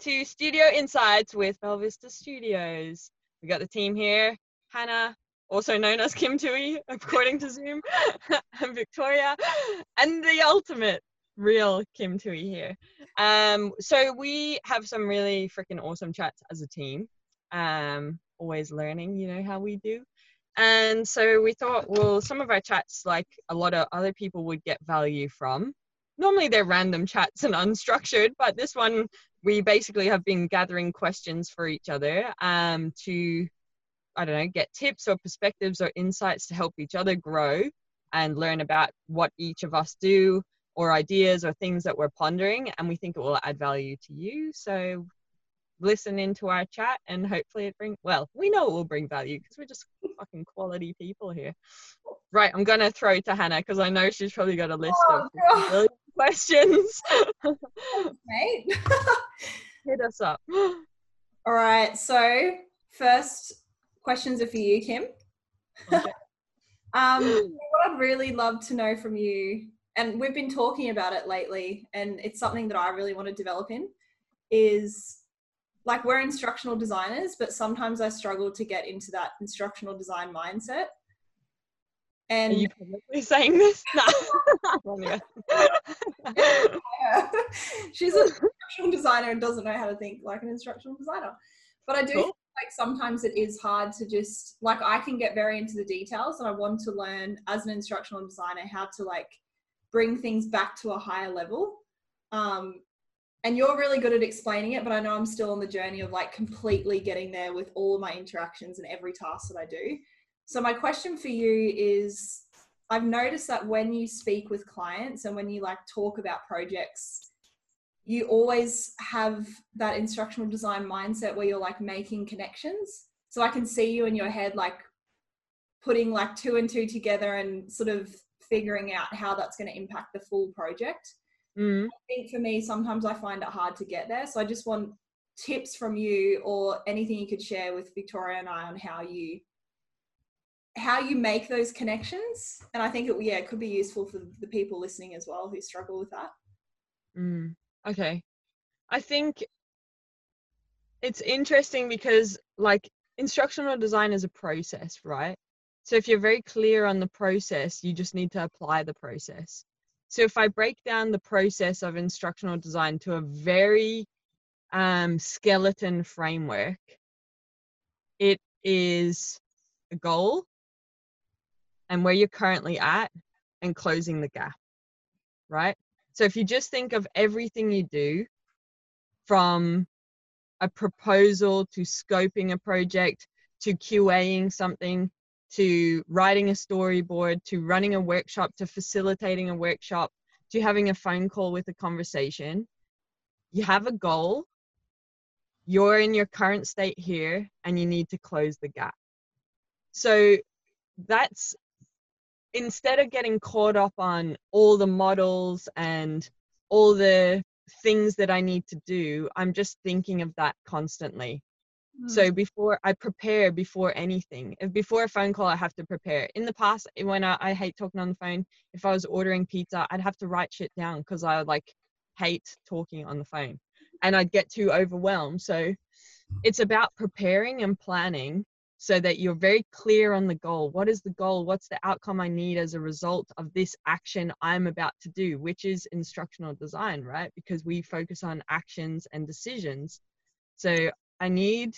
to Studio Insights with Bella Vista Studios. We got the team here Hannah, also known as Kim Tui, according to Zoom, and Victoria, and the ultimate real Kim Tui here. Um, so we have some really freaking awesome chats as a team. Um, always learning, you know how we do. And so we thought, well, some of our chats, like a lot of other people would get value from. Normally they're random chats and unstructured, but this one we basically have been gathering questions for each other um, to, I don't know, get tips or perspectives or insights to help each other grow and learn about what each of us do or ideas or things that we're pondering. And we think it will add value to you. So listen into our chat and hopefully it bring well we know it will bring value because we're just fucking quality people here right i'm gonna throw to hannah because i know she's probably got a list oh, of questions. Mate hit us up. All right so first questions are for you kim. Okay. um what i'd really love to know from you and we've been talking about it lately and it's something that i really want to develop in is like we're instructional designers, but sometimes I struggle to get into that instructional design mindset. And Are you probably saying this? No. She's an instructional designer and doesn't know how to think like an instructional designer. But I do cool. like sometimes it is hard to just like I can get very into the details and I want to learn as an instructional designer how to like bring things back to a higher level. Um, and you're really good at explaining it but i know i'm still on the journey of like completely getting there with all my interactions and every task that i do so my question for you is i've noticed that when you speak with clients and when you like talk about projects you always have that instructional design mindset where you're like making connections so i can see you in your head like putting like two and two together and sort of figuring out how that's going to impact the full project Mm. I think for me, sometimes I find it hard to get there. So I just want tips from you or anything you could share with Victoria and I on how you how you make those connections. And I think it yeah, it could be useful for the people listening as well who struggle with that. Mm. Okay. I think it's interesting because like instructional design is a process, right? So if you're very clear on the process, you just need to apply the process. So if I break down the process of instructional design to a very um, skeleton framework, it is a goal and where you're currently at and closing the gap, right? So if you just think of everything you do from a proposal to scoping a project to QAing something to writing a storyboard to running a workshop to facilitating a workshop to having a phone call with a conversation you have a goal you're in your current state here and you need to close the gap so that's instead of getting caught up on all the models and all the things that I need to do, I'm just thinking of that constantly. So hmm. before I prepare before anything, if before a phone call, I have to prepare. In the past, when I, I hate talking on the phone, if I was ordering pizza, I'd have to write shit down because I would like hate talking on the phone and I'd get too overwhelmed. So it's about preparing and planning so that you're very clear on the goal. What is the goal? What's the outcome I need as a result of this action I'm about to do, which is instructional design, right? Because we focus on actions and decisions. So I need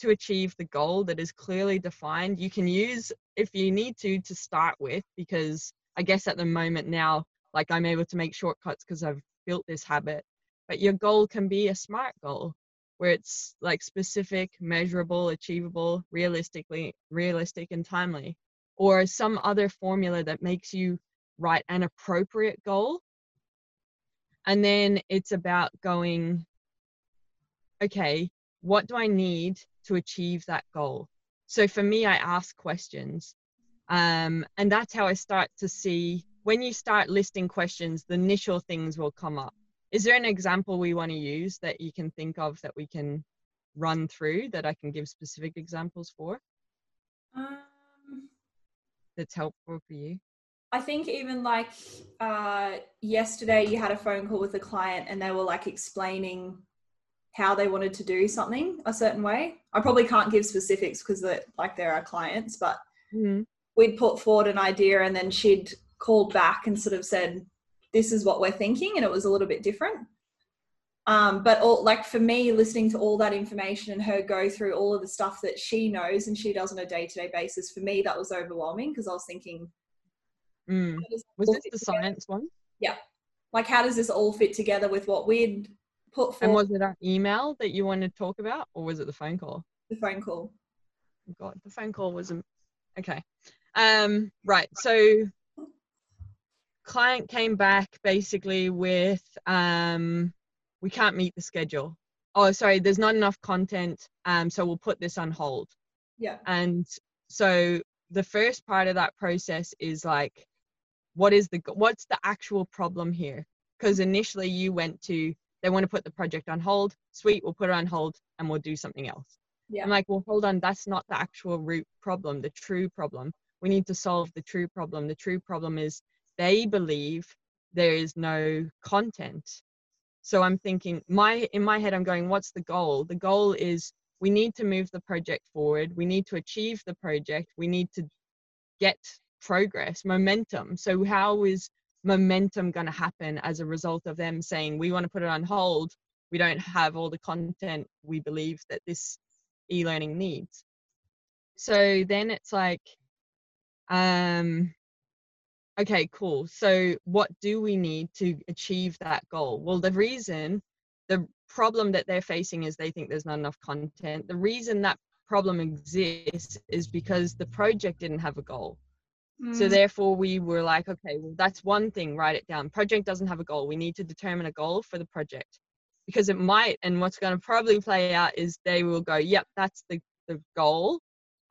to achieve the goal that is clearly defined. You can use if you need to to start with because I guess at the moment now like I'm able to make shortcuts because I've built this habit. But your goal can be a smart goal where it's like specific, measurable, achievable, realistically realistic and timely or some other formula that makes you write an appropriate goal. And then it's about going okay, what do I need to achieve that goal? So for me, I ask questions. Um, and that's how I start to see when you start listing questions, the initial things will come up. Is there an example we want to use that you can think of that we can run through that I can give specific examples for? Um, that's helpful for you. I think even like uh, yesterday, you had a phone call with a client and they were like explaining how they wanted to do something a certain way. I probably can't give specifics because like there are clients, but mm-hmm. we'd put forward an idea and then she'd called back and sort of said, "This is what we're thinking," and it was a little bit different. Um, but all like for me, listening to all that information and her go through all of the stuff that she knows and she does on a day to day basis, for me that was overwhelming because I was thinking, mm. was this the together? science one? Yeah, like how does this all fit together with what we'd put forward? And was it an email that you wanted to talk about, or was it the phone call? The phone call. God, the phone call was okay. Um, right, so client came back basically with um we can't meet the schedule. Oh, sorry, there's not enough content. Um, so we'll put this on hold. Yeah. And so the first part of that process is like, what is the what's the actual problem here? Because initially you went to they want to put the project on hold. Sweet, we'll put it on hold and we'll do something else. Yeah. I'm like, well, hold on, that's not the actual root problem, the true problem. We need to solve the true problem. The true problem is they believe there is no content. So i'm thinking my in my head i'm going what's the goal? The goal is we need to move the project forward. We need to achieve the project. We need to get progress momentum. So how is momentum going to happen as a result of them saying we want to put it on hold. We don't have all the content we believe that this e-learning needs. So then it's like um okay, cool. So what do we need to achieve that goal? Well, the reason, the problem that they're facing is they think there's not enough content. The reason that problem exists is because the project didn't have a goal. Mm. So therefore we were like, okay, well that's one thing, write it down. Project doesn't have a goal. We need to determine a goal for the project. Because it might, and what's going to probably play out is they will go, yep, that's the, the goal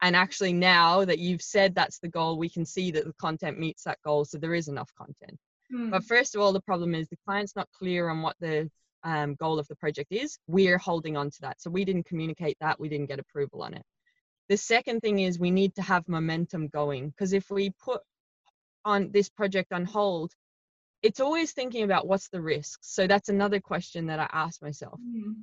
and actually now that you've said that's the goal we can see that the content meets that goal so there is enough content. Mm. but first of all the problem is the client's not clear on what the um, goal of the project is. We're holding on to that so we didn't communicate that we didn't get approval on it. The second thing is we need to have momentum going because if we put on this project on hold it's always thinking about what's the risk. So that's another question that i ask myself. Mm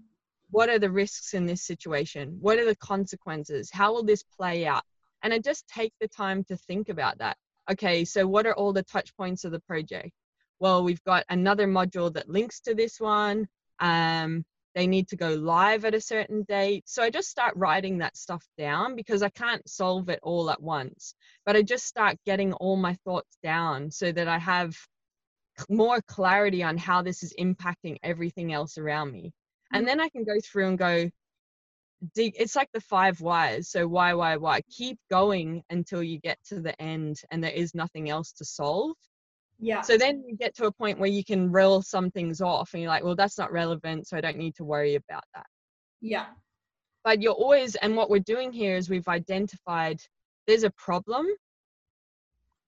what are the risks in this situation? What are the consequences? How will this play out? And I just take the time to think about that. Okay, so what are all the touch points of the project? Well, we've got another module that links to this one. Um, they need to go live at a certain date. So I just start writing that stuff down because I can't solve it all at once. But I just start getting all my thoughts down so that I have more clarity on how this is impacting everything else around me and then i can go through and go dig it's like the five whys. So why why why? Keep going until you get to the end and there is nothing else to solve. Yeah. So then you get to a point where you can reel some things off and you're like well that's not relevant so i don't need to worry about that. Yeah. But you're always and what we're doing here is we've identified there's a problem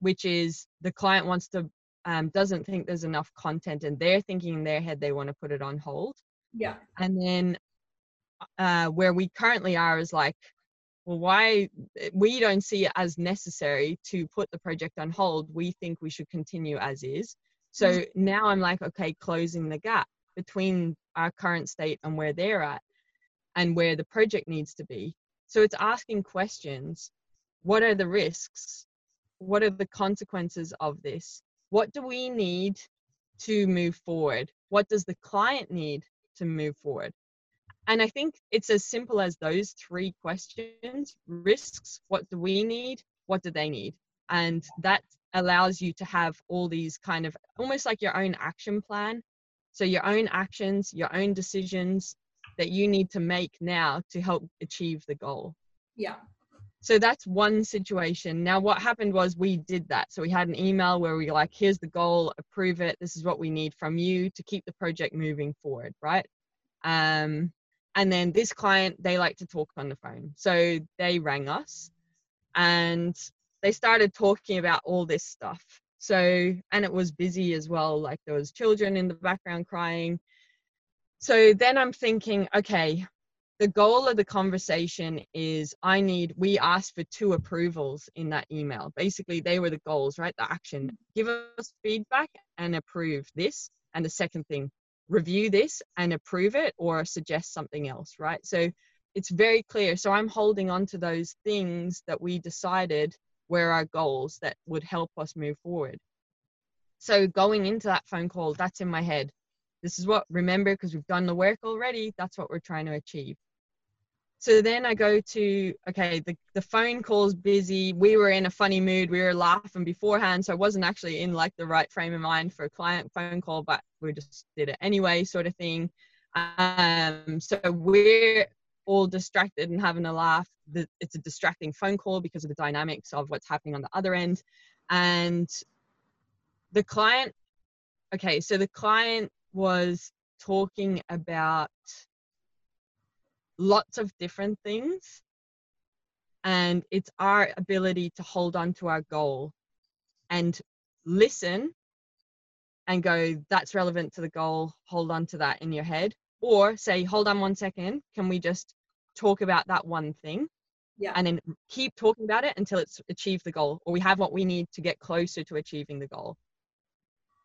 which is the client wants to um, doesn't think there's enough content and they're thinking in their head they want to put it on hold yeah. And then uh, where we currently are is like, well, why we don't see it as necessary to put the project on hold. We think we should continue as is. So mm-hmm. now I'm like, okay, closing the gap between our current state and where they're at and where the project needs to be. So it's asking questions. What are the risks? What are the consequences of this? What do we need to move forward? What does the client need to move forward? And I think it's as simple as those three questions risks, what do we need? What do they need? And that allows you to have all these kind of almost like your own action plan. So, your own actions, your own decisions that you need to make now to help achieve the goal. Yeah. So that's one situation. Now, what happened was we did that. So we had an email where we like, here's the goal, approve it. This is what we need from you to keep the project moving forward, right? Um, and then this client, they like to talk on the phone. So they rang us and they started talking about all this stuff. So, and it was busy as well. Like there was children in the background crying. So then I'm thinking, okay, the goal of the conversation is I need, we asked for two approvals in that email. Basically, they were the goals, right? The action. Give us feedback and approve this. And the second thing, review this and approve it or suggest something else, right? So it's very clear. So I'm holding on to those things that we decided were our goals that would help us move forward. So going into that phone call, that's in my head. This is what, remember, because we've done the work already, that's what we're trying to achieve. So then I go to, okay, the, the phone call's busy. We were in a funny mood. We were laughing beforehand. So I wasn't actually in like the right frame of mind for a client phone call, but we just did it anyway, sort of thing. Um, so we're all distracted and having a laugh. It's a distracting phone call because of the dynamics of what's happening on the other end. And the client, okay, so the client was talking about lots of different things. And it's our ability to hold on to our goal and listen and go, that's relevant to the goal, hold on to that in your head. Or say, hold on one second, can we just talk about that one thing? Yeah. And then keep talking about it until it's achieved the goal, or we have what we need to get closer to achieving the goal.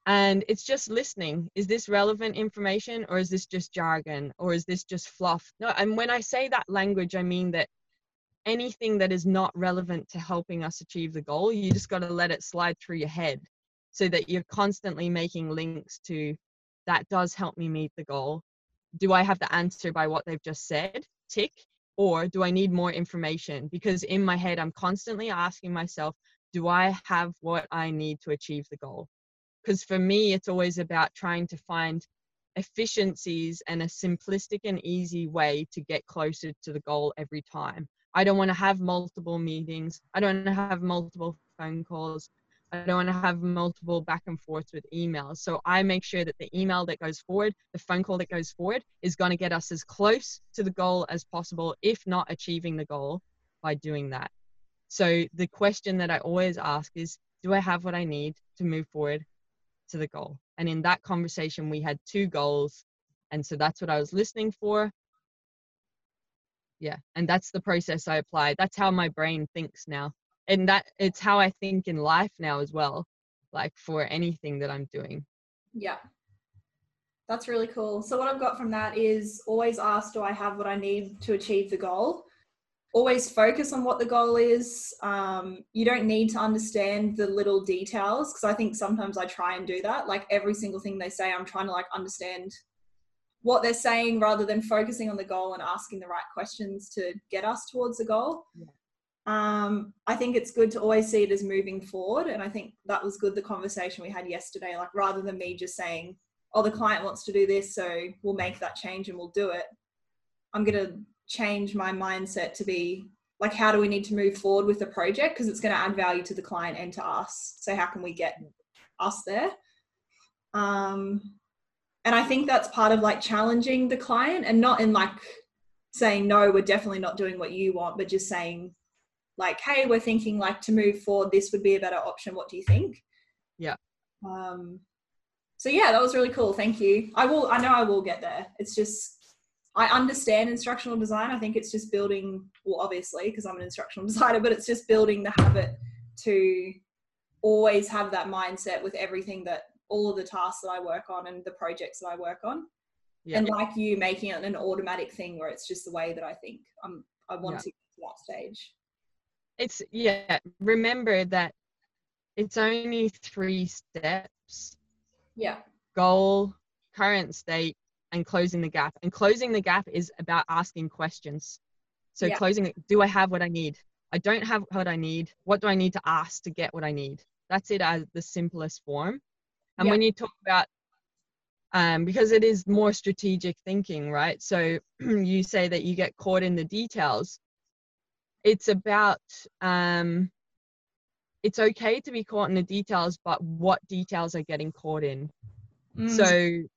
And it's just listening. Is this relevant information, or is this just jargon, or is this just fluff? No, and when I say that language, I mean that anything that is not relevant to helping us achieve the goal, you just got to let it slide through your head so that you're constantly making links to that does help me meet the goal. Do I have the answer by what they've just said? Tick. Or do I need more information? Because in my head, I'm constantly asking myself, do I have what I need to achieve the goal? Because for me, it's always about trying to find efficiencies and a simplistic and easy way to get closer to the goal every time. I don't want to have multiple meetings. I don't want to have multiple phone calls. I don't want to have multiple back and forths with emails. So I make sure that the email that goes forward, the phone call that goes forward, is going to get us as close to the goal as possible, if not achieving the goal by doing that. So the question that I always ask is Do I have what I need to move forward to the goal? And in that conversation, we had two goals. And so that's what I was listening for. Yeah. And that's the process I apply. That's how my brain thinks now and that it's how I think in life now as well, like for anything that I'm doing. Yeah. That's really cool. So what I've got from that is always ask, do I have what I need to achieve the goal? Always focus on what the goal is. Um, you don't need to understand the little details because I think sometimes I try and do that. Like every single thing they say, I'm trying to like understand what they're saying rather than focusing on the goal and asking the right questions to get us towards the goal. Yeah um, I think it's good to always see it as moving forward. And I think that was good, the conversation we had yesterday. Like, rather than me just saying, oh, the client wants to do this, so we'll make that change and we'll do it, I'm going to change my mindset to be like, how do we need to move forward with the project? Because it's going to add value to the client and to us. So, how can we get us there? Um, and I think that's part of like challenging the client and not in like saying, no, we're definitely not doing what you want, but just saying, like, hey, we're thinking like to move forward, this would be a better option. What do you think? Yeah. Um, so yeah, that was really cool. Thank you. I will, I know I will get there. It's just, I understand instructional design. I think it's just building, well, obviously, because I'm an instructional designer, but it's just building the habit to always have that mindset with everything that all of the tasks that I work on and the projects that I work on. Yeah. And like you making it an automatic thing where it's just the way that I think I'm, I want yeah. to get to that stage it's yeah remember that it's only three steps yeah goal current state and closing the gap and closing the gap is about asking questions so yeah. closing do i have what i need i don't have what i need what do i need to ask to get what i need that's it as the simplest form and yeah. when you talk about um, because it is more strategic thinking right so you say that you get caught in the details it's about um, it's okay to be caught in the details, but what details are getting caught in. Mm. So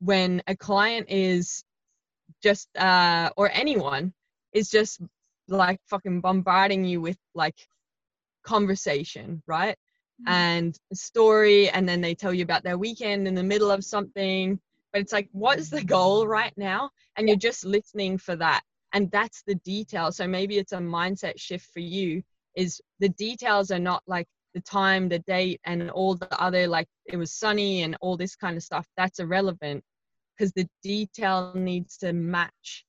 when a client is just uh, or anyone is just like fucking bombarding you with like conversation, right? Mm. And story, and then they tell you about their weekend in the middle of something. But it's like, what is the goal right now? And you're just listening for that and that's the detail so maybe it's a mindset shift for you is the details are not like the time the date and all the other like it was sunny and all this kind of stuff that's irrelevant because the detail needs to match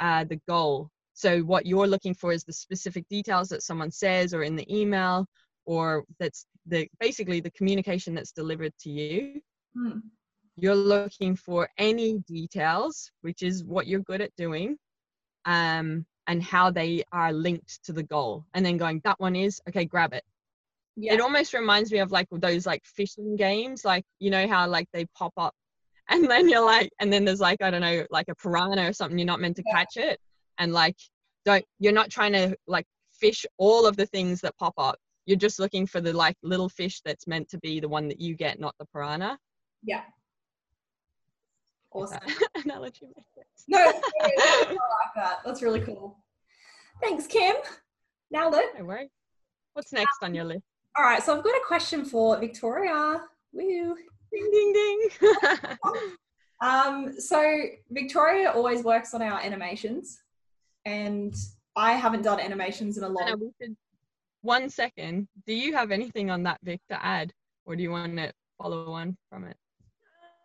uh, the goal. So what you're looking for is the specific details that someone says or in the email or that's the basically the communication that's delivered to you. Hmm. You're looking for any details, which is what you're good at doing, um, and how they are linked to the goal. And then going, that one is okay, grab it. Yeah. It almost reminds me of like those like fishing games, like you know how like they pop up and then you're like and then there's like i don't know like a piranha or something you're not meant to Yeah. catch it and like don't you're not trying to like fish all of the things that pop up you're just looking for the like little fish that's meant to be the one that you get not the piranha yeah. Awesome. analogy. No, I like that. That's really cool. Thanks, Kim. Nailed it. no worries what's next on your list All right, so I've got a question for Victoria. Woo. ding ding ding Um, so Victoria always works on our animations, and I haven't done animations in a long. we should- one second do you have anything on that vic to add or do you want to follow on from it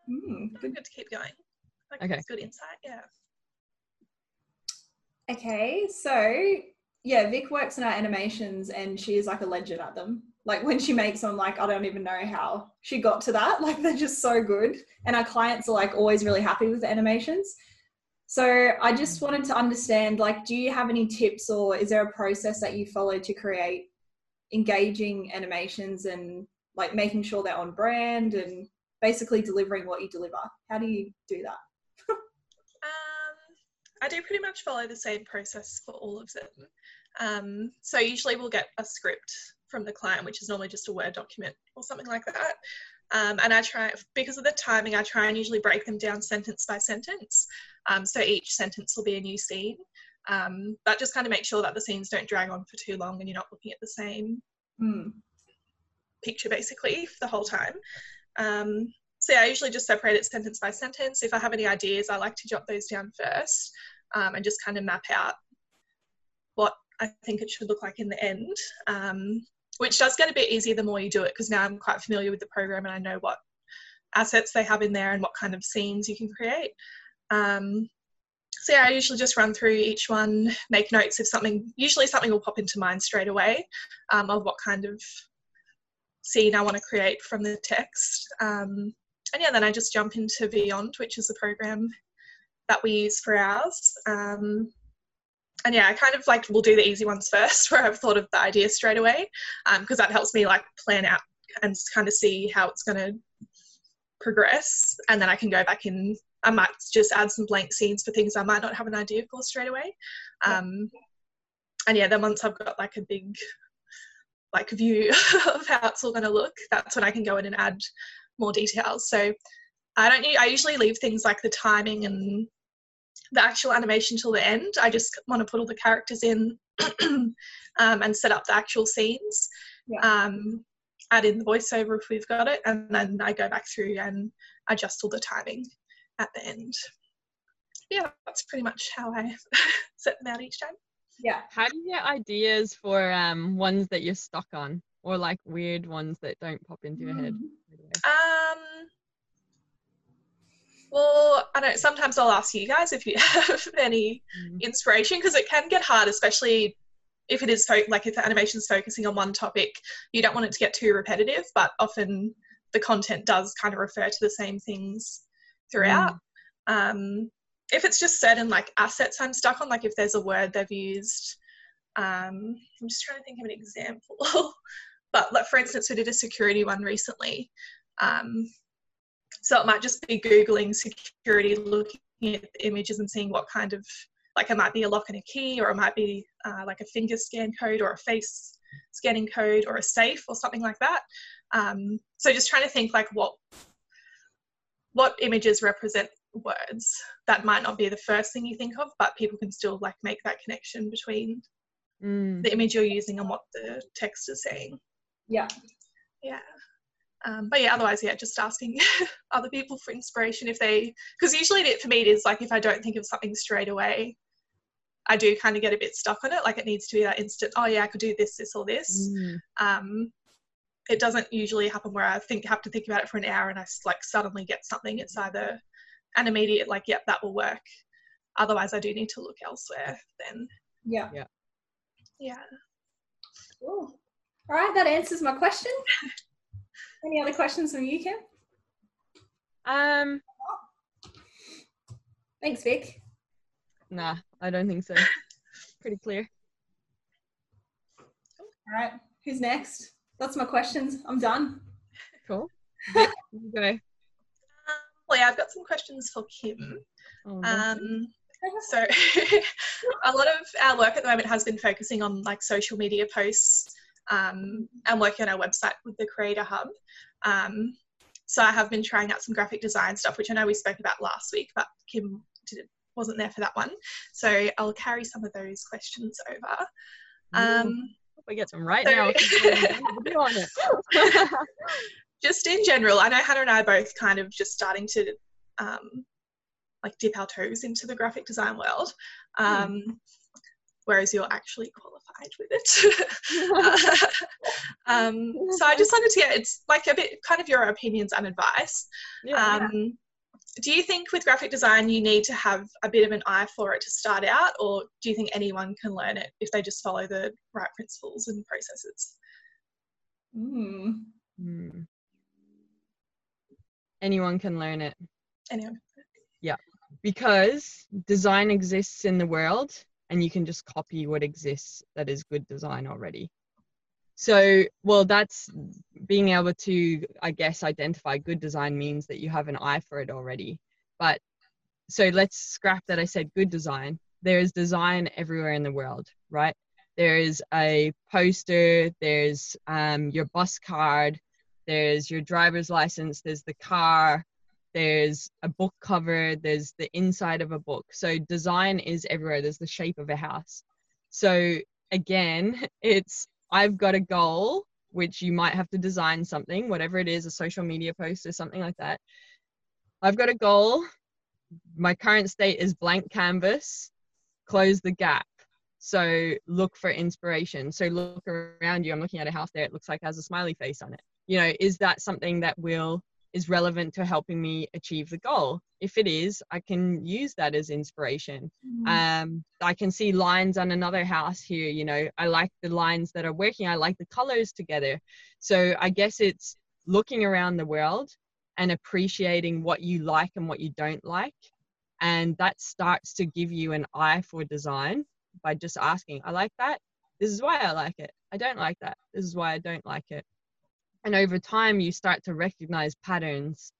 Hmm, Good, good to keep going. Like, Okay. Good insight. Yeah. Okay, so yeah, Vic works in our animations, and she is like a legend at them. Like when she makes them, like I don't even know how she got to that. Like they're just so good, and our clients are like always really happy with the animations. So I just wanted to understand, like, do you have any tips, or is there a process that you follow to create engaging animations and like making sure they're on brand and basically delivering what you deliver? How do you do that? Um, I do pretty much follow the same process for all of them. Um, so usually we'll get a script from the client, which is normally just a Word document or something like that. Um, and I try, because of the timing, I try and usually break them down sentence by sentence. Um, so each sentence will be a new scene. Um, that just kind of makes sure that the scenes don't drag on for too long and you're not looking at the same Hmm. picture basically for the whole time. Um, so yeah, I usually just separate it sentence by sentence. If I have any ideas, I like to jot those down first um, and just kind of map out what I think it should look like in the end. Um, which does get a bit easier the more you do it because now I'm quite familiar with the program and I know what assets they have in there and what kind of scenes you can create. Um, so yeah, I usually just run through each one, make notes if something, usually something will pop into mind straight away um, of what kind of scene I want to create from the text. Um, and yeah, then I just jump into Vyond, which is the program that we use for ours. Um, and yeah, I kind of like will do the easy ones first, where I've thought of the idea straight away, because that helps me like plan out and kind of see how it's going to progress, and then I can go back in. I might just add some blank scenes for things I might not have an idea for straight away. Um, and yeah, then once I've got like a big like view of how it's all going to look, that's when I can go in and add more details. So I don't. I usually leave things like the timing and the actual animation till the end. I just want to put all the characters in um, and set up the actual scenes. Yeah. Um, add in the voiceover if we've got it, and then I go back through and adjust all the timing at the end. Yeah, that's pretty much how I set them out each time. Yeah. How do you get ideas for um ones that you're stuck on, or like weird ones that don't pop into your head? Um. Well, I don't. Sometimes I'll ask you guys if you have any Mm. inspiration because it can get hard, especially if it is fo- like if the animation's focusing on one topic. You don't want it to get too repetitive, but often the content does kind of refer to the same things throughout. Um, if it's just certain like assets I'm stuck on, like if there's a word they've used, um, I'm just trying to think of an example. but like for instance, we did a security one recently. Um, so it might just be googling security, looking at the images and seeing what kind of like it might be a lock and a key, or it might be uh, like a finger scan code, or a face scanning code, or a safe, or something like that. Um, so just trying to think like what what images represent words that might not be the first thing you think of, but people can still like make that connection between Mm. the image you're using and what the text is saying. Yeah. Yeah. Um, but yeah, otherwise, yeah, just asking other people for inspiration if they, because usually it, for me it is like if I don't think of something straight away, I do kind of get a bit stuck on it. Like it needs to be that instant. Oh yeah, I could do this, this, or this. Mm. Um, it doesn't usually happen where I think have to think about it for an hour and I like suddenly get something. It's either an immediate like, yep, that will work. Otherwise, I do need to look elsewhere then. Yeah. Yeah. Yeah. Cool. All right, that answers my question. Any other questions from you, Kim? Um, Thanks, Vic. nah, I don't think so. Pretty clear. All right, who's next? That's my questions. I'm done. Cool. Vic, you go. Um, well, yeah, I've got some questions for Kim. Oh, no. Um, so a lot of our work at the moment has been focusing on like social media posts um, and working on our website with the Creator Hub. Um, so I have been trying out some graphic design stuff, which I know we spoke about last week, but Kim didn't, wasn't there for that one. So I'll carry some of those questions over. Um, I get some right so- now. 'cause I've already done a video on it. just in general, I know Hannah and I are both kind of just starting to um, like dip our toes into the graphic design world, um, whereas you're actually qualified with it. um, so I just wanted to get it's like a bit kind of your opinions and advice. yeah. Um, do you think with graphic design you need to have a bit of an eye for it to start out, or do you think anyone can learn it if they just follow the right principles and processes? Mm. Hmm. Anyone can learn it Anyone. Yeah, because design exists in the world and you can just copy what exists that is good design already. So, well, that's being able to, I guess, identify good design means that you have an eye for it already. But so let's scrap that I said good design. There is design everywhere in the world, right? There is a poster, there's um, your bus card, there's your driver's license, there's the car, there's a book cover, there's the inside of a book. So design is everywhere. There's the shape of a house. So again, it's I've got a goal, which you might have to design something, whatever it is, a social media post or something like that. I've got a goal. My current state is blank canvas. Close the gap. So look for inspiration. So look around you. I'm looking at a house there. It looks like it has a smiley face on it. You know, is that something that will is relevant to helping me achieve the goal? If it is, I can use that as inspiration. Um, I can see lines on another house here. You know, I like the lines that are working. I like the colors together. So I guess it's looking around the world and appreciating what you like and what you don't like. And that starts to give you an eye for design by just asking, I like that. This is why I like it. I don't like that. This is why I don't like it. And over time, you start to recognize patterns.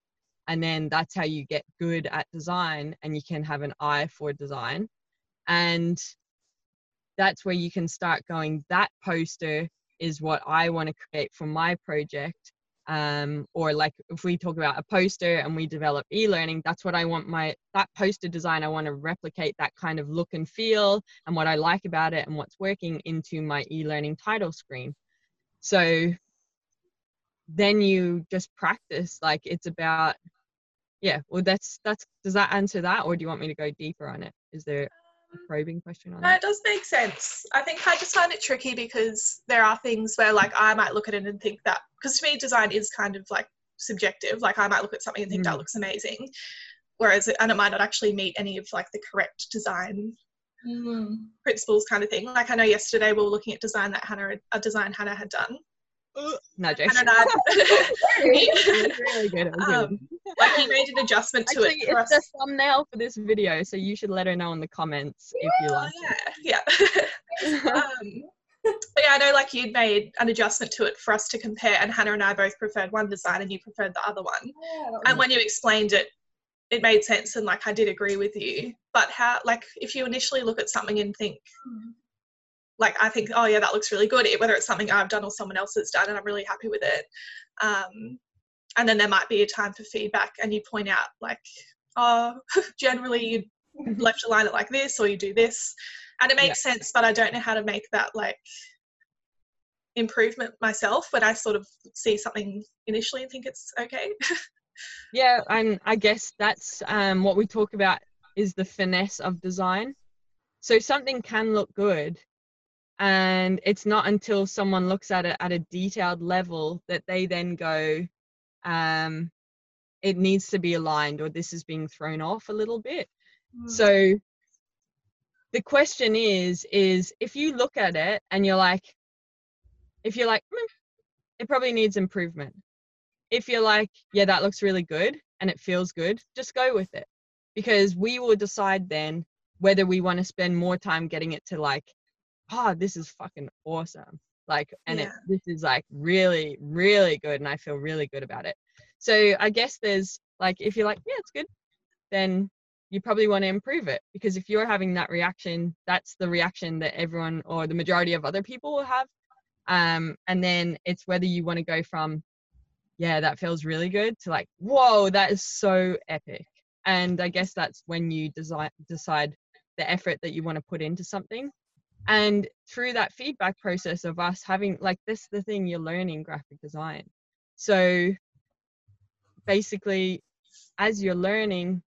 And then that's how you get good at design and you can have an eye for design. And that's where you can start going, that poster is what I want to create for my project. Um, or like if we talk about a poster and we develop e-learning, that's what I want my that poster design. I want to replicate that kind of look and feel and what I like about it and what's working into my e-learning title screen. So then you just practice like it's about yeah well that's that's does that answer that or do you want me to go deeper on it is there a probing question on No, that it does make sense. I think I just find it tricky because there are things where, like, I might look at it and think that, because to me, design is kind of like subjective. Like, I might look at something and think that Mm. looks amazing, whereas, and it might not actually meet any of like the correct design Mm. principles, kind of thing. Like, I know yesterday we were looking at design that Hannah, a design Hannah had done. No jokes Hannah and I, it was really good it was um, like, he made an adjustment to Actually, it for it's us. the thumbnail for this video, so you should let her know in the comments if you like yeah, yeah. um, but yeah, I know like you'd made an adjustment to it for us to compare, and Hannah and I both preferred one design, and you preferred the other one. Yeah, that was And when you explained it, it made sense, and like I did agree with you. But how, like, if you initially look at something and think, Mm. Like, I think, oh yeah, that looks really good, whether it's something I've done or someone else has done, and I'm really happy with it. Um, and then there might be a time for feedback, and you point out like, oh, generally you left align it like this or you do this and it makes sense but i don't know how to make that like improvement myself when i sort of see something initially and think it's okay. Yeah and i guess that's um, what we talk about is the finesse of design. So something can look good and it's not until someone looks at it at a detailed level that they then go um, it needs to be aligned or this is being thrown off a little bit. Mm. so the question is is if you look at it and you're like if you're like "Hmm, it probably needs improvement. If you're like yeah that looks really good and it feels good just go with it. Because we will decide then whether we want to spend more time getting it to like oh this is fucking awesome. Like and it, this is like really really good and i feel really good about it. So i guess there's like if you're like yeah it's good then you probably want to improve it because if you're having that reaction that's the reaction that everyone or the majority of other people will have. Um and then it's whether you want to go from yeah that feels really good to like whoa that is so epic. And i guess that's when you decide decide the effort that you want to put into something and through that feedback process of us having like this is the thing you're learning graphic design. So basically as you're learning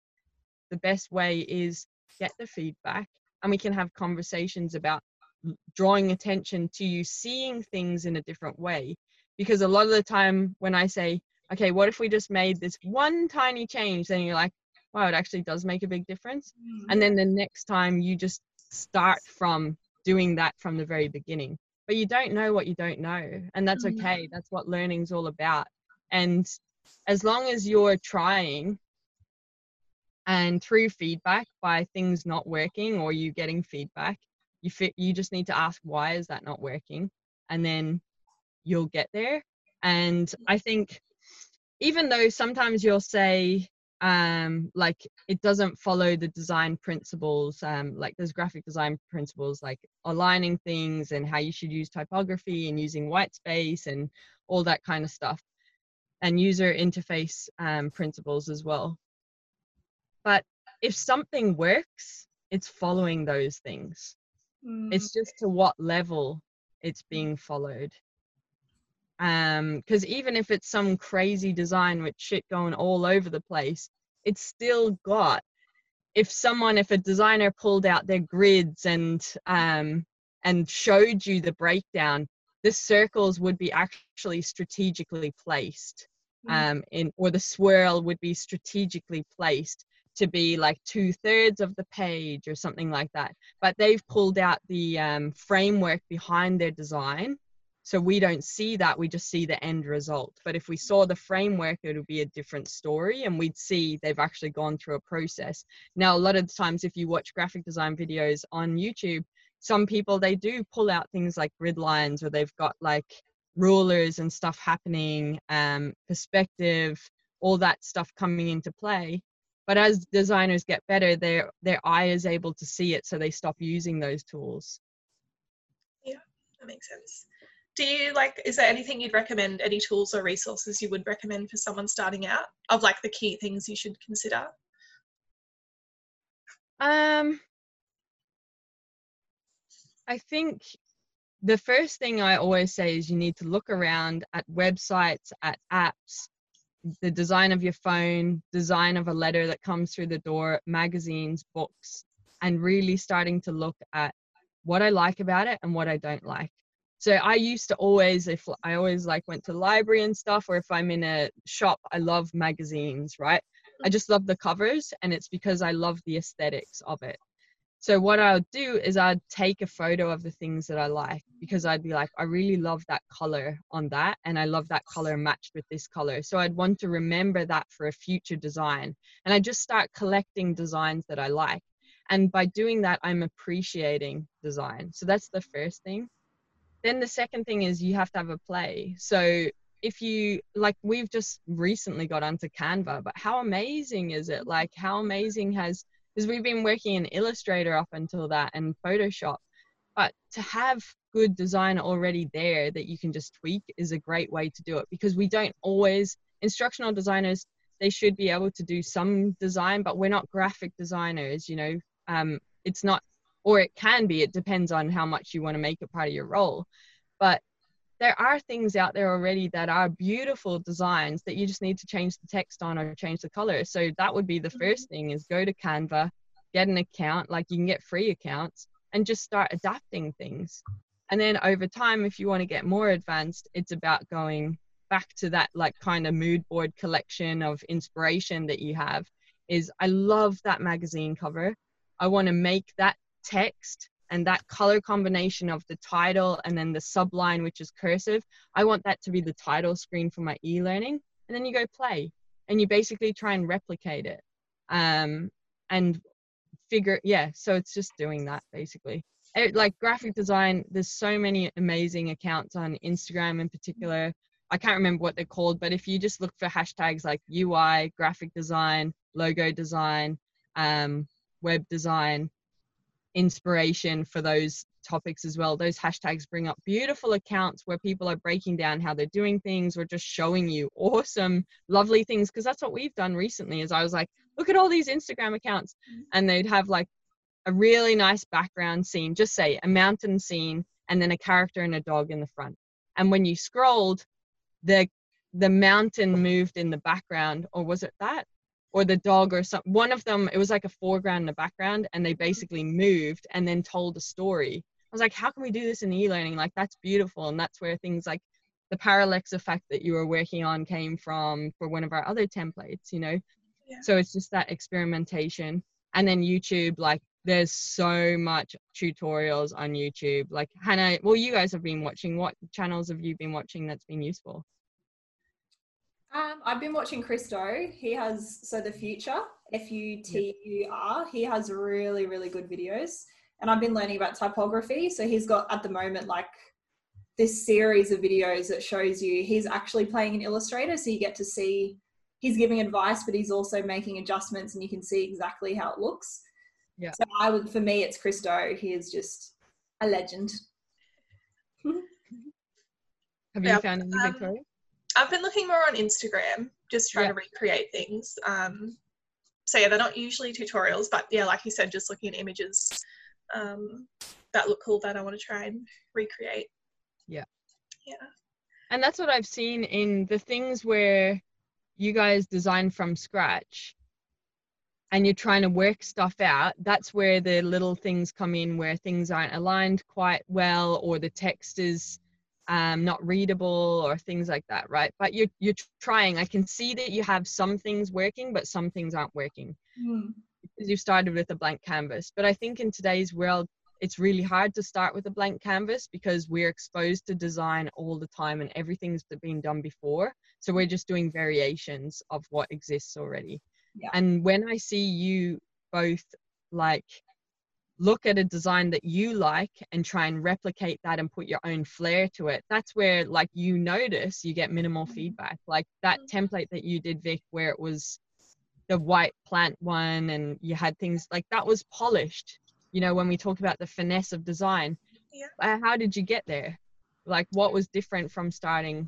the best way is get the feedback and we can have conversations about drawing attention to you seeing things in a different way. Because a lot of the time when i say okay what if we just made this one tiny change? then you're like wow it actually does make a big difference. Mm. and then the next time you just start from doing that from the very beginning. But you don't know what you don't know and that's Mhm. okay that's what learning's all about. And as long as you're trying and through feedback by things not working or you getting feedback you fit you just need to ask why is that not working? And then you'll get there. And i think even though sometimes you'll say um like it doesn't follow the design principles um like there's graphic design principles like aligning things and how you should use typography and using white space and all that kind of stuff and user interface um, principles as well. But if something works it's following those things. Mm. it's just to what level it's being followed um because even if it's some crazy design with shit going all over the place it's still got if someone if a designer pulled out their grids and um and showed you the breakdown the circles would be actually strategically placed Mm. um in or the swirl would be strategically placed to be like two thirds of the page or something like that but they've pulled out the um, framework behind their design so we don't see that we just see the end result. But if we saw the framework it would be a different story and we'd see they've actually gone through a process. Now a lot of times if you watch graphic design videos on youtube some people they do pull out things like grid lines or they've got like rulers and stuff happening um, perspective all that stuff coming into play. But as designers get better their their eye is able to see it so they stop using those tools. Yeah, That makes sense. Do you like, is there anything you'd recommend, any tools or resources you would recommend for someone starting out of like the key things you should consider? um i think the first thing i always say is you need to look around at websites at apps the design of your phone design of a letter that comes through the door magazines books and really starting to look at what i like about it and what i don't like so i used to always if i always like went to the library and stuff or if i'm in a shop i love magazines right i mm-hmm. just love the covers and it's because i love the aesthetics of it so what I'll do is I'd take a photo of the things that I like because I'd be like, I really love that color on that, and I love that color matched with this color. So I'd want to remember that for a future design, and I just start collecting designs that I like. And by doing that, I'm appreciating design. So that's the first thing. Then the second thing is you have to have a play. So if you like, we've just recently got onto Canva, but how amazing is it? Like, how amazing has because we've been working in Illustrator up until that and Photoshop. But to have good design already there that you can just tweak is a great way to do it because we don't always, instructional designers, they should be able to do some design, but we're not graphic designers, you know. Um, it's not, or it can be, it depends on how much you want to make it part of your role. But there are things out there already that are beautiful designs that you just need to change the text on or change the color. So that would be the mm-hmm. first thing is go to Canva, get an account, like you can get free accounts and just start adapting things. And then over time, if you want to get more advanced, it's about going back to that like kind of mood board collection of inspiration that you have is I love that magazine cover. I want to make that text and that color combination of the title and then the subline which is cursive i want that to be the title screen for my e-learning. And then you go play and you basically try and replicate it um, and figure yeah so it's just doing that basically. It, like graphic design there's so many amazing accounts on instagram in particular. I can't remember what they're called but if you just look for hashtags like ui graphic design logo design um, web design inspiration for those topics as well. Those hashtags bring up beautiful accounts where people are breaking down how they're doing things or just showing you awesome, lovely things. Because that's what we've done recently. Is I was like, look at all these Instagram accounts, mm. and they'd have like a really nice background scene, just say a mountain scene, and then a character and a dog in the front. And when you scrolled, the the mountain moved in the background, or was it that? Or the dog or some one of them it was like a foreground and a background and they mm-hmm. basically moved and then told a story. I was like how can we do this in e-learning? Like that's beautiful. And that's where things like the parallax effect that you were working on came from for one of our other templates you know? Yeah. so it's just that experimentation. And then youtube like there's so much tutorials on youtube. Like hannah well you guys have been watching. What channels have you been watching that's been useful um, I've been watching Chris Do. He has so the Futur F U T U R. He has really really good videos, and I've been learning about typography. So he's got at the moment like this series of videos that shows you he's actually playing an illustrator, so you get to see he's giving advice, but he's also making adjustments, and you can see exactly how it looks. Yeah. So I would for me it's Chris Do. He is just a legend. Have you found any um, Victoria? I've been looking more on Instagram, just trying yeah. to recreate things. Um, so yeah, they're not usually tutorials, but yeah, like you said, just looking at images um, that look cool that I want to try and recreate. Yeah. Yeah. And that's what I've seen in the things where you guys design from scratch and you're trying to work stuff out, that's where the little things come in where things aren't aligned quite well or the text is um, not readable or things like that, right? But you're you're trying. I can see that you have some things working, but some things aren't working mm. because you started with a blank canvas. But I think in today's world, it's really hard to start with a blank canvas because we're exposed to design all the time and everything's been done before. So we're just doing variations of what exists already. Yeah. And when I see you both like look at a design that you like and try and replicate that and put your own flair to it that's where like you notice you get minimal mm-hmm. feedback like that mm-hmm. template that you did vic where it was the white plant one and you had things like that was polished you know when we talk about the finesse of design yeah. Uh, how did you get there like what was different from starting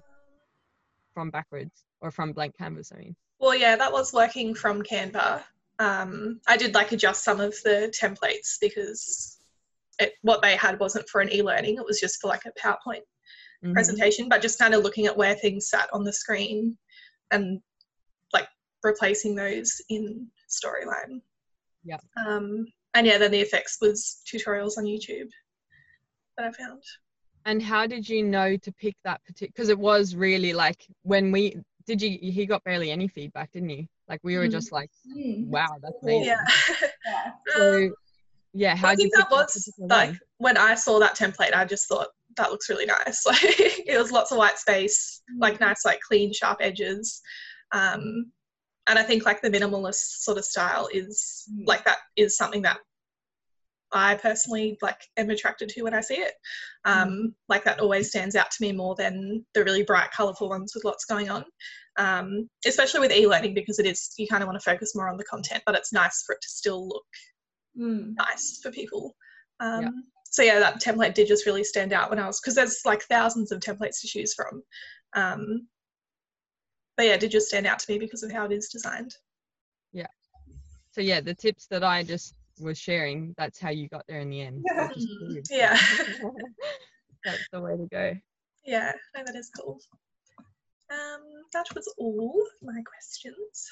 from backwards or from blank canvas i mean well yeah that was working from canva um, I did like adjust some of the templates because it, what they had wasn't for an e-learning; it was just for like a PowerPoint mm-hmm. presentation. But just kind of looking at where things sat on the screen and like replacing those in storyline. Yeah. Um, and yeah, then the effects was tutorials on YouTube that I found. And how did you know to pick that particular? Because it was really like when we did you he got barely any feedback, didn't he? Like we were just like, mm. wow, that's amazing. Yeah. so um, yeah, how I think that was like when I saw that template, I just thought that looks really nice. Like it was lots of white space, like mm. nice, like clean, sharp edges. Um, and I think like the minimalist sort of style is mm. like that is something that I personally like am attracted to when I see it. Um, mm. Like that always stands out to me more than the really bright, colourful ones with lots going on. Um, especially with e-learning because it is you kind of want to focus more on the content, but it's nice for it to still look mm. nice for people. Um, yeah. So yeah, that template did just really stand out when I was because there's like thousands of templates to choose from. Um, but yeah, it did just stand out to me because of how it is designed. Yeah. So yeah, the tips that I just was sharing, that's how you got there in the end. Yeah. yeah. that's the way to go. Yeah, no, that is cool. Um, that was all my questions.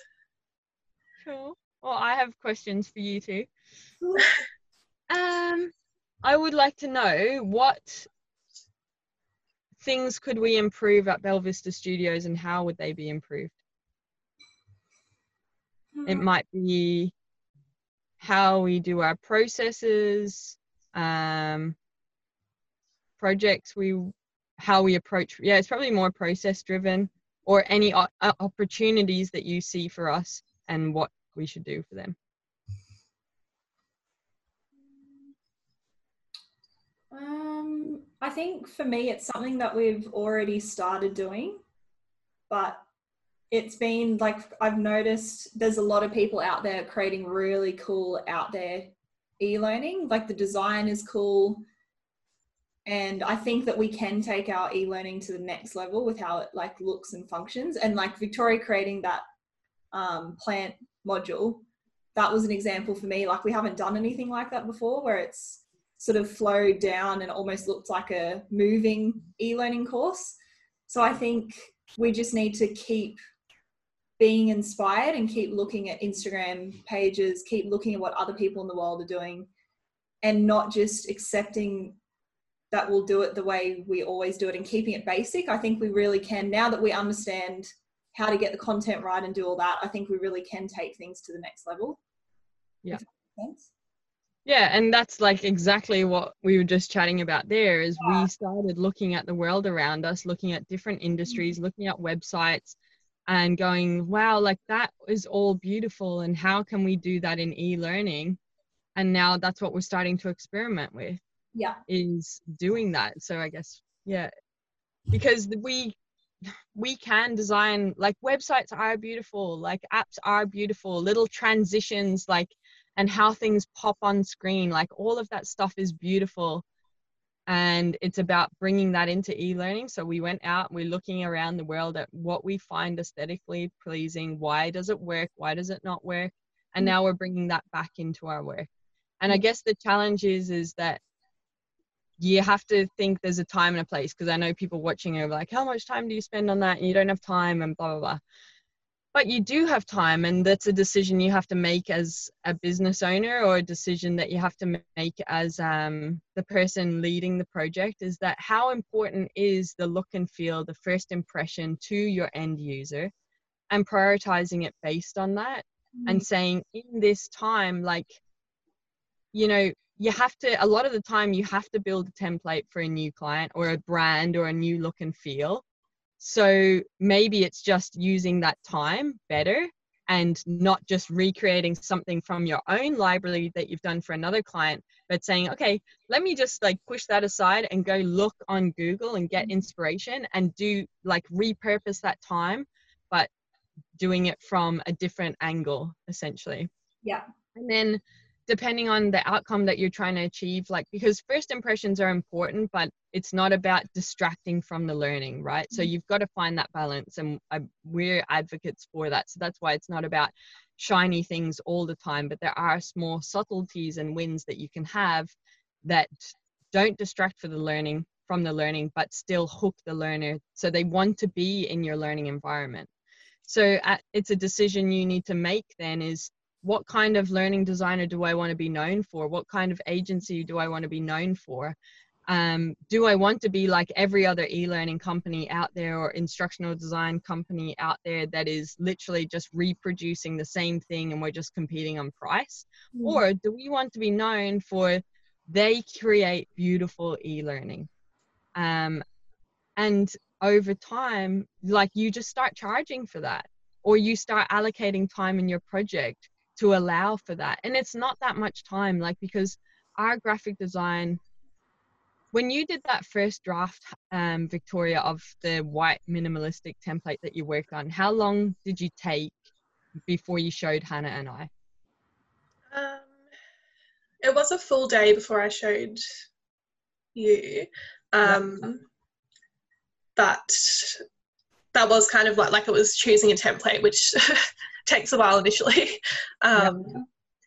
Cool. Well, I have questions for you too. um, I would like to know what things could we improve at Bella Vista Studios and how would they be improved? It Hmm. might be how we do our processes, um, projects we, how we approach. Yeah, it's probably more process driven or any o- o- opportunities that you see for us and what we should do for them. Um, I think for me, it's something that we've already started doing, but it's been like I've noticed there's a lot of people out there creating really cool out there e-learning. Like the design is cool, and I think that we can take our e-learning to the next level with how it like looks and functions. And like Victoria creating that um, plant module, that was an example for me. Like we haven't done anything like that before, where it's sort of flowed down and almost looked like a moving e-learning course. So I think we just need to keep being inspired and keep looking at Instagram pages, keep looking at what other people in the world are doing and not just accepting that we'll do it the way we always do it and keeping it basic. I think we really can now that we understand how to get the content right and do all that, I think we really can take things to the next level. Yeah. If that makes sense. Yeah, and that's like exactly what we were just chatting about there is Yeah. we started looking at the world around us, looking at different industries, mm-hmm. looking at websites and going, wow, like that is all beautiful and how can we do that in e-learning? And now that's what we're starting to experiment with Yeah. is doing that. So I guess yeah, because we we can design like websites are beautiful, like apps are beautiful, little transitions like and how things pop on screen, like all of that stuff is beautiful. And it's about bringing that into e-learning. So we went out, we're looking around the world at what we find aesthetically pleasing. Why does it work? Why does it not work? And mm. now we're bringing that back into our work. And I mm. guess the challenge is, is that you have to think there's a time and a place because I know people watching are like, how much time do you spend on that? And you don't have time and blah, blah, blah. But you do have time, and that's a decision you have to make as a business owner or a decision that you have to make as um, the person leading the project is that how important is the look and feel, the first impression to your end user, and prioritizing it based on that and saying in this time like you know you have to a lot of the time you have to build a template for a new client or a brand or a new look and feel so maybe it's just using that time better and not just recreating something from your own library that you've done for another client but saying okay let me just like push that aside and go look on google and get mm-hmm. inspiration and do like repurpose that time but doing it from a different angle essentially Yeah. and then depending on the outcome that you're trying to achieve like because first impressions are important but it's not about distracting from the learning right? So mm-hmm. you've got to find that balance and I, we're advocates for that. So that's why it's not about shiny things all the time but there are small subtleties and wins that you can have that don't distract for the learning from the learning but still hook the learner so they want to be in your learning environment. So at, it's a decision you need to make then is what kind of learning designer do I want to be known for? What kind of agency do I want to be known for? Um, do I want to be like every other e-learning company out there or instructional design company out there that is literally just reproducing the same thing and we're just competing on price? Or do we want to be known for they create beautiful e-learning? Um, and over time, like you just start charging for that or you start allocating time in your project to allow for that. And it's not that much time, like because our graphic design, when you did that first draft, um, Victoria, of the white minimalistic template that you worked on, how long did you take before you showed Hannah and I? Um, it was a full day before I showed you. Um, But that was kind of like, like it was choosing a template, which takes a while initially. Um,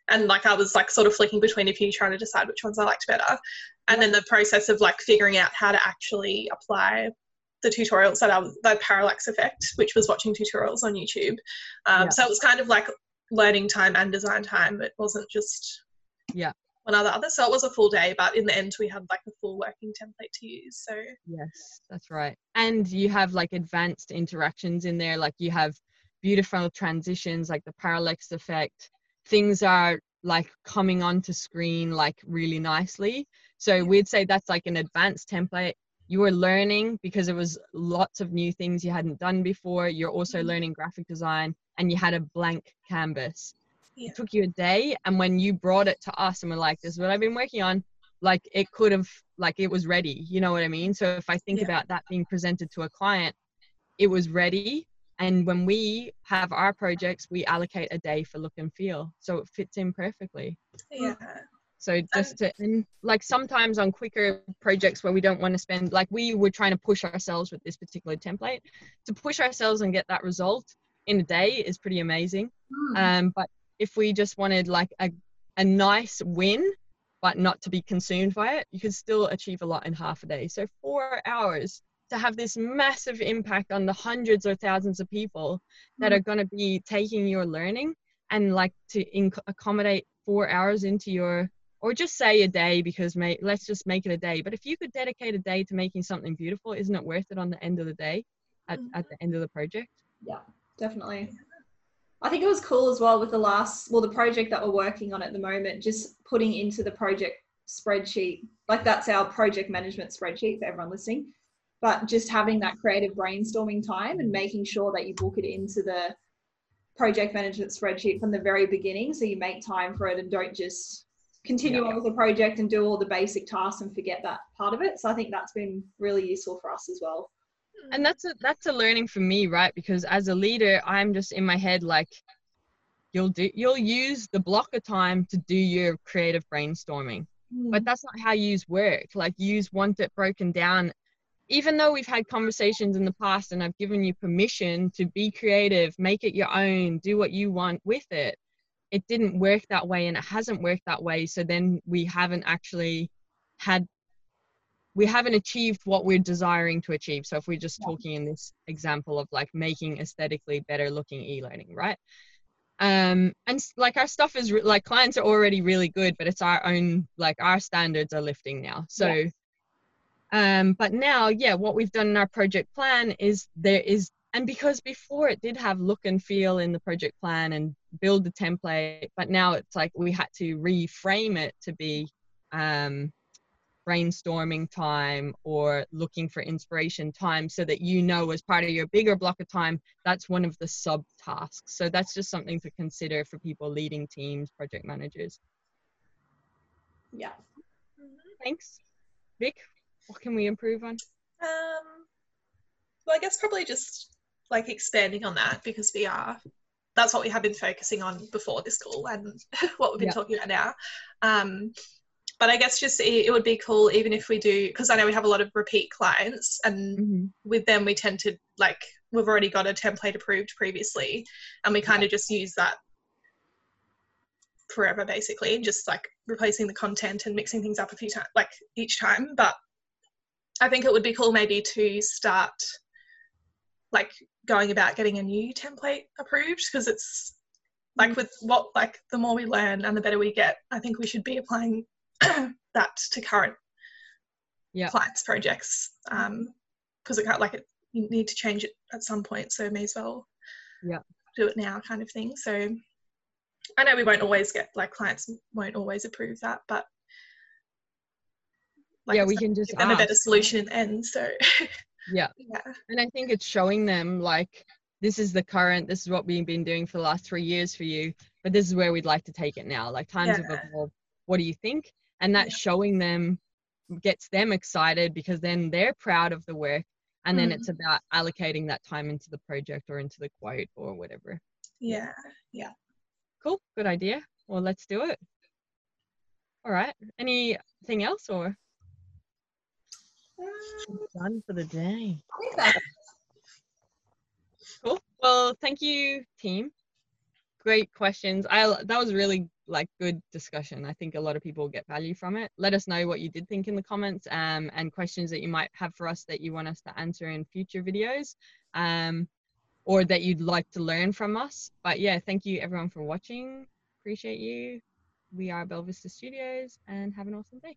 And like I was like sort of flicking between a few, trying to decide which ones I liked better. And then the process of like figuring out how to actually apply the tutorials that I was, the parallax effect, which was watching tutorials on YouTube. Um, Yeah. So it was kind of like learning time and design time. It wasn't just Yeah. one or the other. So it was a full day, but in the end we had like a full working template to use. So yes, that's right. And you have like advanced interactions in there, like you have beautiful transitions, like the parallax effect. Things are like coming onto screen like really nicely. So we'd say that's like an advanced template. You were learning because it was lots of new things you hadn't done before. You're also Mhm. learning graphic design and you had a blank canvas. Yeah. It took you a day. And when you brought it to us and we're like, this is what I've been working on, like it could have, like it was ready. You know what I mean? So if I think Yeah. about that being presented to a client, it was ready. And when we have our projects, we allocate a day for look and feel. So it fits in perfectly. yeah, So just to, and like sometimes on quicker projects where we don't want to spend, like we were trying to push ourselves with this particular template, to push ourselves and get that result in a day is pretty amazing. Mm. Um, but if we just wanted like a, a nice win, but not to be consumed by it, you could still achieve a lot in half a day. So four hours to have this massive impact on the hundreds or thousands of people that Mm. are going to be taking your learning and like to inc- accommodate four hours into your or just say a day because may, let's just make it a day but if you could dedicate a day to making something beautiful isn't it worth it on the end of the day at, Mhm. at the end of the project yeah definitely. I think it was cool as well with the last, well, the project that we're working on at the moment, just putting into the project spreadsheet. Like that's our project management spreadsheet for everyone listening. But just having that creative brainstorming time and making sure that you book it into the project management spreadsheet from the very beginning. So you make time for it and don't just continue Yeah. on with the project and do all the basic tasks and forget that part of it. So I think that's been really useful for us as well. and that's a that's a learning for me right because as a leader i'm just in my head like you'll do you'll use the block of time to do your creative brainstorming hmm. but that's not how use work like use want it broken down even though we've had conversations in the past and i've given you permission to be creative make it your own do what you want with it it didn't work that way and it hasn't worked that way. So then we haven't actually had we haven't achieved what we're desiring to achieve. So if we're just Yeah. talking in this example of like making aesthetically better looking e-learning right? Um and like our stuff is re- like clients are already really good but it's our own like our standards are lifting now. So um but now yeah what we've done in our project plan is there is and because before it did have look and feel in the project plan and build the template but now it's like we had to reframe it to be um brainstorming time or looking for inspiration time so that you know as part of your bigger block of time that's one of the sub tasks so that's just something to consider for people leading teams project managers. Yeah. Thanks. Vic what can we improve on Um, well, I guess probably just like expanding on that because we are. That's what we have been focusing on before this call and what we've been Yeah. talking about now. Um, but I guess just it, it would be cool even if we do because I know we have a lot of repeat clients and mm-hmm. with them we tend to like we've already got a template approved previously and we kind of just use that forever basically just like replacing the content and mixing things up a few times like each time but i think it would be cool maybe to start like going about getting a new template approved because it's like with what like the more we learn and the better we get i think we should be applying that to current Yeah. clients projects um because it can't like it you need to change it at some point so may as well Yeah. do it now kind of thing so i know we won't always get like clients won't always approve that but like yeah we can just give them a better solution in the end so Yeah. yeah. And i think it's showing them like this is the current this is what we've been doing for the last three years for you but this is where we'd like to take it now. Like times have evolved. What do you think? And that Yeah. showing them gets them excited because then they're proud of the work and then Mm. it's about allocating that time into the project or into the quote or whatever. Yeah Yeah. cool. Good idea. Well let's do it. All right. Anything else or done for the day Cool. Well, thank you, team. Great questions. I that was really like good discussion. I think a lot of people get value from it. Let us know what you did think in the comments um, and questions that you might have for us that you want us to answer in future videos um, or that you'd like to learn from us. But yeah, thank you everyone for watching. Appreciate you. we are Bella Vista Studios and have an awesome day.